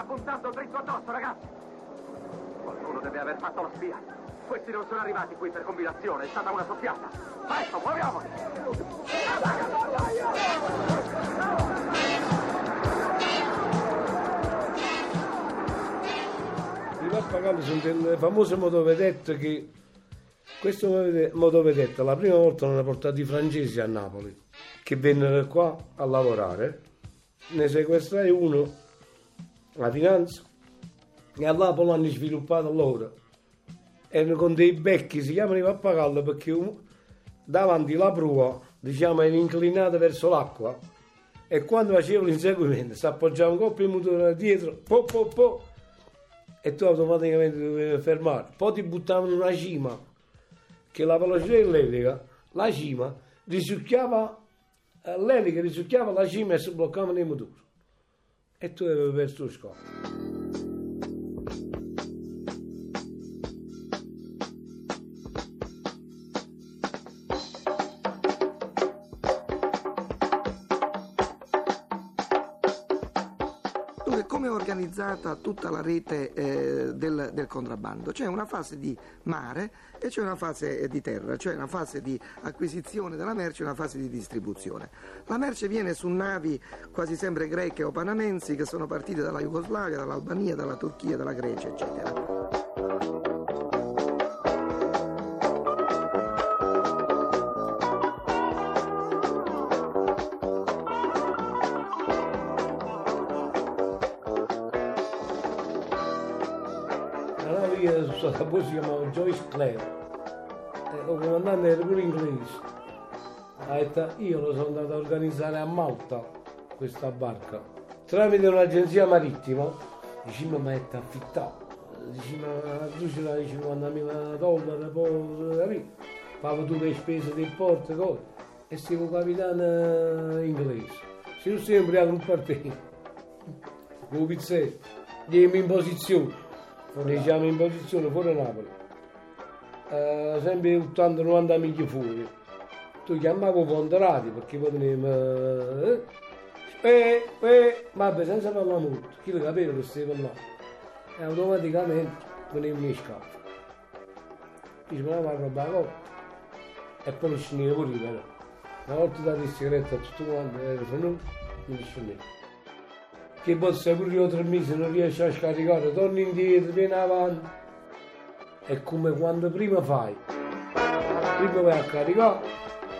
sta puntando dritto addosso, ragazzi! Qualcuno deve aver fatto la spia. Questi non sono arrivati qui per combinazione, è stata una soffiata. Adesso, muoviamoci! I pappagalli sono delle famose motovedette che questo motovedetta la prima volta l'hanno portato i francesi a Napoli che vennero qua a lavorare ne sequestrai uno la finanza e a Napoli l'hanno sviluppato loro erano con dei becchi si chiamano i pappagalli perché davanti la prua diciamo era inclinata verso l'acqua e quando facevano l'inseguimento si appoggiava un coppio di motore dietro po po po e tu automaticamente dovevi fermare. Poi ti buttavano una cima che la velocità dell'elica, la cima, risucchiava eh, l'elica, risucchiava la cima e si bloccavano i motori. E tu avevi perso organizzata tutta la rete eh, del, del contrabbando? C'è una fase di mare e c'è una fase eh, di terra, cioè una fase di acquisizione della merce e una fase di distribuzione. La merce viene su navi quasi sempre greche o panamensi che sono partite dalla Jugoslavia, dall'Albania, dalla Turchia, dalla Grecia, eccetera. Nave io sono stata poi si chiamava Joyce Clare. E il comandante era pure inglese. Ha io lo sono andato a organizzare a Malta questa barca. Tramite un'agenzia marittima, mi ha detto affittato. Diceva, tu ce l'hai 50.000 dollari, poi capì? Pago tu le spese del porto, cose. E siamo capitano inglese. Se non sei ubriaco non. Con pizzetto. Diamo in posizione. Diciamo in posizione fuori Napoli. Eh, sempre 80-90 miglia fuori. Tu chiamavo Ponderati perché poi tenevo... Eh, eh, eh, vabbè, senza parlare molto. Chi lo capeva che stai parlando? E automaticamente veniva in scafo. Dice, ma va a roba la. E poi lo scendevo pure però. Una volta dato il segreto a tutto quanto, era venuto, mi scendevo che poi se pure io tre mesi non riesci a scaricare, torni indietro, vieni avanti. È come quando prima fai, prima vai a caricare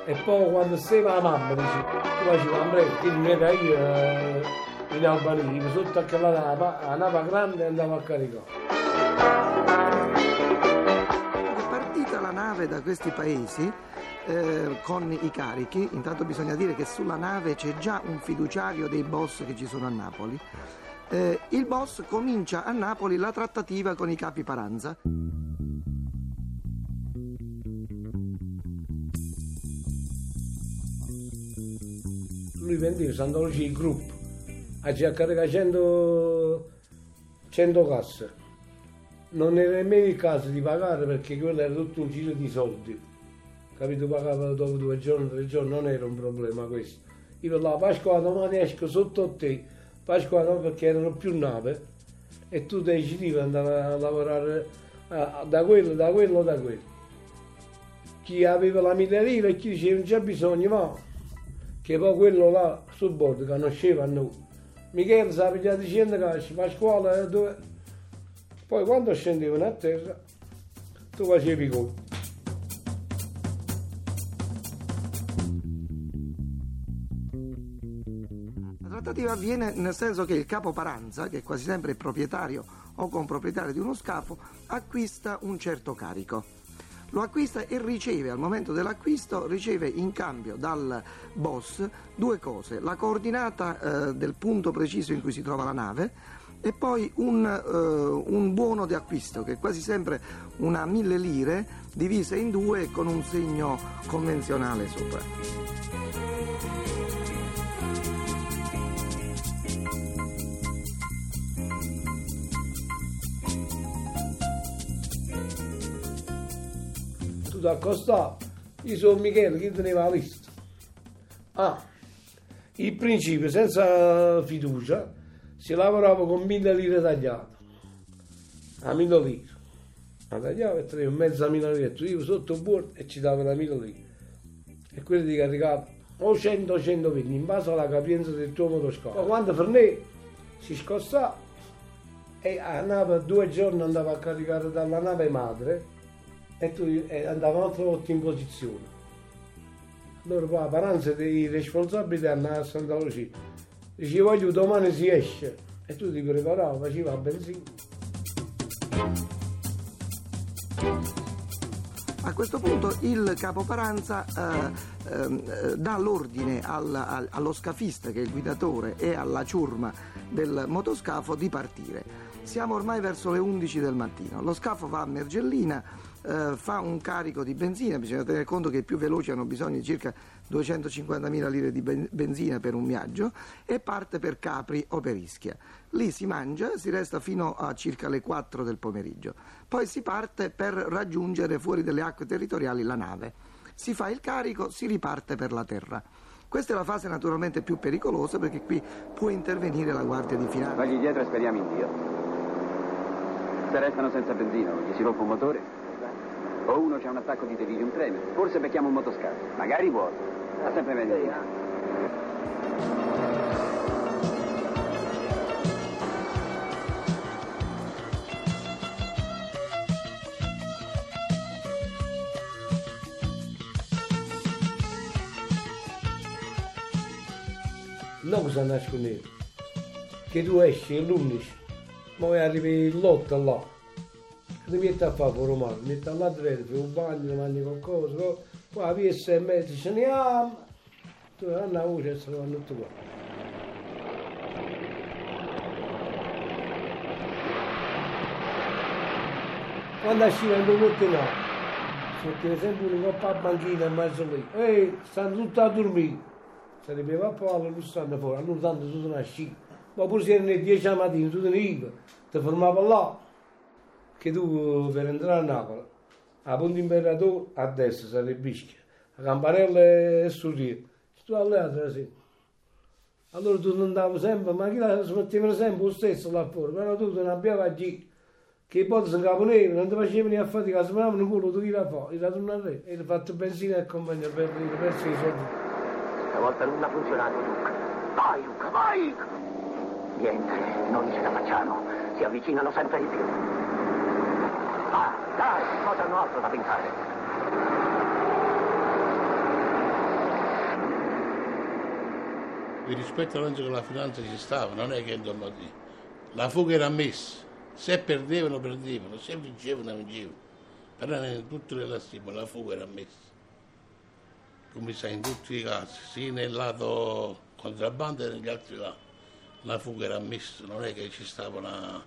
e poi quando sei la mamma dici, tu facevi la breve, che non era io eh, in Albania, sotto a quella nave, la nave grande e andavo a caricare. È partita la nave da questi paesi eh, con i carichi, intanto bisogna dire che sulla nave c'è già un fiduciario dei boss che ci sono a Napoli. Eh, il boss comincia a Napoli la trattativa con i capi Paranza. lui vendeva Santa Lucia il gruppo a caricare 100, 100 casse non era nemmeno il caso di pagare perché quello era tutto un giro di soldi capito pagava dopo due giorni tre giorni non era un problema questo io per la Pasqua domani esco sotto te Pasqua no perché erano più nave e tu decidivi di andare a lavorare ah, da quello da quello da quello chi aveva la lire e chi diceva non c'è bisogno ma che poi quello là sul bordo conosceva a noi. Michele si pigliato dicendo che Pasquale dove... Poi quando scendevano a terra tu facevi i conti. Trattativa avviene nel senso che il capo Paranza, che è quasi sempre il proprietario o comproprietario di uno scafo, acquista un certo carico. Lo acquista e riceve, al momento dell'acquisto, riceve in cambio dal boss due cose, la coordinata eh, del punto preciso in cui si trova la nave e poi un, eh, un buono di acquisto che è quasi sempre una mille lire divise in due con un segno convenzionale sopra. Ti accostavi, io sono Michele, chi teneva la lista? Ah, il principio senza fiducia, si lavorava con mille lire tagliate, a mille lire. La tagliava e traeva mezza mila lire, tu io sotto il bordo e ci dava la mille lire. E quelli ti caricava o 100 o 120 in base alla capienza del tuo motoscafo. Quando Fernè si scossava e andava due giorni andava a caricare dalla nave madre e, tu, e andava un'altra volta in posizione. Allora poi a Paranza i responsabili andavano a Santa Lucia. Dice voglio domani si esce e tu ti preparavi, facevi la benzina. A questo punto il capo Paranza eh, eh, dà l'ordine al, al, allo scafista, che è il guidatore, e alla ciurma del motoscafo di partire. Siamo ormai verso le 11 del mattino. Lo scafo va a Mergellina, eh, fa un carico di benzina, bisogna tenere conto che i più veloci hanno bisogno di circa 250.000 lire di benzina per un viaggio e parte per Capri o per Ischia. Lì si mangia, si resta fino a circa le 4 del pomeriggio. Poi si parte per raggiungere fuori dalle acque territoriali la nave. Si fa il carico, si riparte per la terra. Questa è la fase naturalmente più pericolosa perché qui può intervenire la Guardia di Finanza. Vagli dietro e speriamo in Dio. Se restano senza benzina, gli si rompe un motore, o uno c'ha un attacco di delirium tremens, forse becchiamo un motoscafo, magari vuoto. Va sempre bene. non cosa nascondevo, che tu esci l'11, ma arrivi l'8 là, che ti metti a fare là dentro, fai un bagno, mangi qualcosa, poi a via e mezzo ce ne andiamo, tu andiamo a voce se ne vanno tutti qua. Quando due volte no, si metteva sempre un coppa a banchina in mezzo lì, ehi, stanno tutti a dormire. Sarebbe va poi lo stanno fuori, allora tanto tu sono sci. Ma pure se erano 10 la mattina, tu te ne ivi, ti fermava là, che tu per entrare a Napoli, a punto imperatore a destra sarebbe Ischia, a Campanella e Surriere, tu all'altra sì. Allora tu non andavi sempre, ma chi la smettevano sempre lo stesso là fuori, però tu non abbiamo qui che poi si incaponevano, non ti facevano a fatica, si manavano culo, tu gli la fai, gli torna a re, e gli fatto benzina e compagnia per, per, per i soldi. Stavolta nulla ha funzionato, Luca. Vai, Luca, vai! Niente, non ce la facciamo. Si avvicinano sempre di più. Ah, dai, cosa hanno altro da pensare? Il rispetto all'angelo della finanza ci stava, non è che insomma la fuga era ammessa. Se perdevano, perdevano, se vincevano, vincevano. Però in tutte le lastime la fuga era ammessa come sai in tutti i casi, sia nel lato contrabbando che negli altri lati. La fuga era ammessa, non è che ci stava una...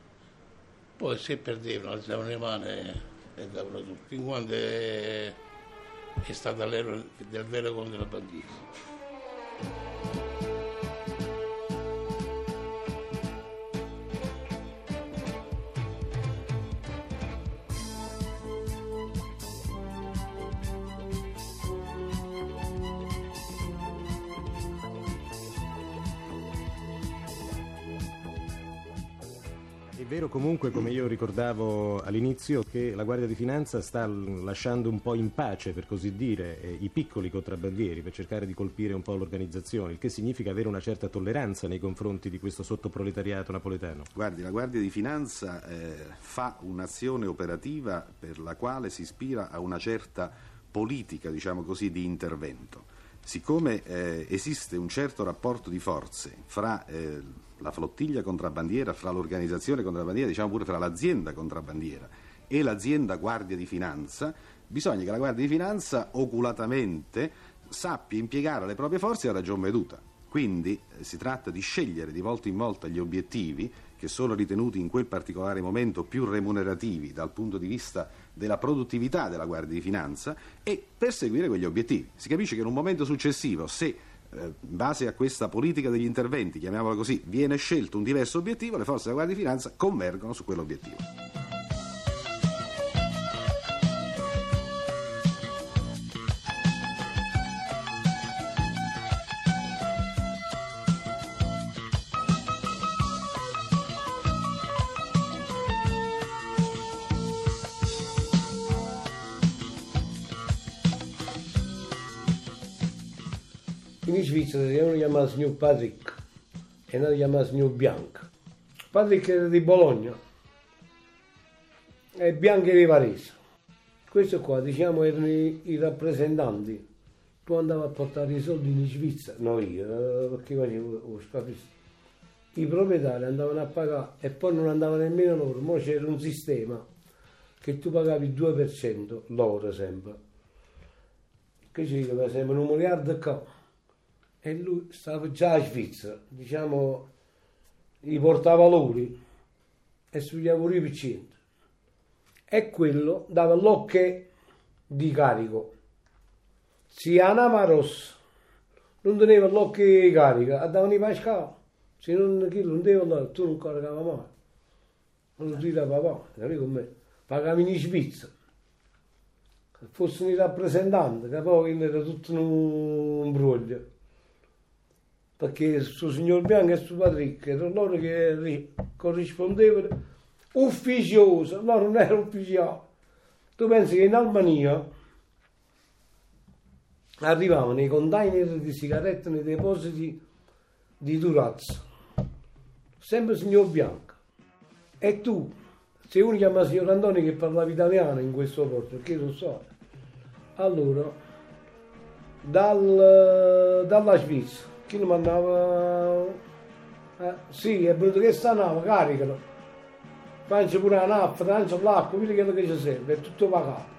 Poi se perdevano, alzavano le mani e davano tutto, in quanto è, è stata l'era del vero della bandiera. vero comunque, come io ricordavo all'inizio, che la Guardia di Finanza sta lasciando un po' in pace, per così dire, i piccoli contrabbandieri per cercare di colpire un po' l'organizzazione, il che significa avere una certa tolleranza nei confronti di questo sottoproletariato napoletano. Guardi, la Guardia di Finanza eh, fa un'azione operativa per la quale si ispira a una certa politica, diciamo così, di intervento. Siccome eh, esiste un certo rapporto di forze fra eh, la flottiglia contrabbandiera, fra l'organizzazione contrabbandiera, diciamo pure fra l'azienda contrabbandiera e l'azienda Guardia di Finanza, bisogna che la Guardia di Finanza oculatamente sappia impiegare le proprie forze a ragion veduta. Quindi eh, si tratta di scegliere di volta in volta gli obiettivi che sono ritenuti in quel particolare momento più remunerativi dal punto di vista della produttività della Guardia di Finanza e perseguire quegli obiettivi. Si capisce che in un momento successivo, se in base a questa politica degli interventi, chiamiamola così, viene scelto un diverso obiettivo, le forze della Guardia di Finanza convergono su quell'obiettivo. In Svizzera si chiamava signor Patrick e uno chiamava signor Bianca. Patrick era di Bologna e Bianca era di Varese. Questo qua, diciamo, erano i, i rappresentanti. Tu andavi a portare i soldi in Svizzera, no io, eh, perché facevo lo scapista. I proprietari andavano a pagare e poi non andavano nemmeno loro, ma c'era un sistema che tu pagavi il 2% l'ora sempre. Che ci dico, per esempio, un miliardo qua e lui stava già in Svizzera, diciamo, i portavalori e sugli lavori piccini. E quello dava l'ok di carico. Se andava rosso, non teneva l'ok di carica, andavano i pescati. Se non, chi non deve andare, tu non caricava mai. Non lo tira papà, capi con me? Pagavi in Svizzera. Se fossero i rappresentanti, che poi era tutto un broglio perché suo signor Bianco e suo Patrick erano loro che corrispondevano ufficioso, no non era ufficiale. Tu pensi che in Albania arrivavano i container di sigarette nei depositi di Durazzo, sempre signor Bianco. E tu, se uno chiama signor Antonio che parlava italiano in questo posto, perché lo so, allora, dal, dalla Svizzera, chi lo mandava? Eh, sì, è venuto che sta nave, caricalo. Faccio pure la nafta, faccio l'acqua, quello che ci serve, è tutto pagato.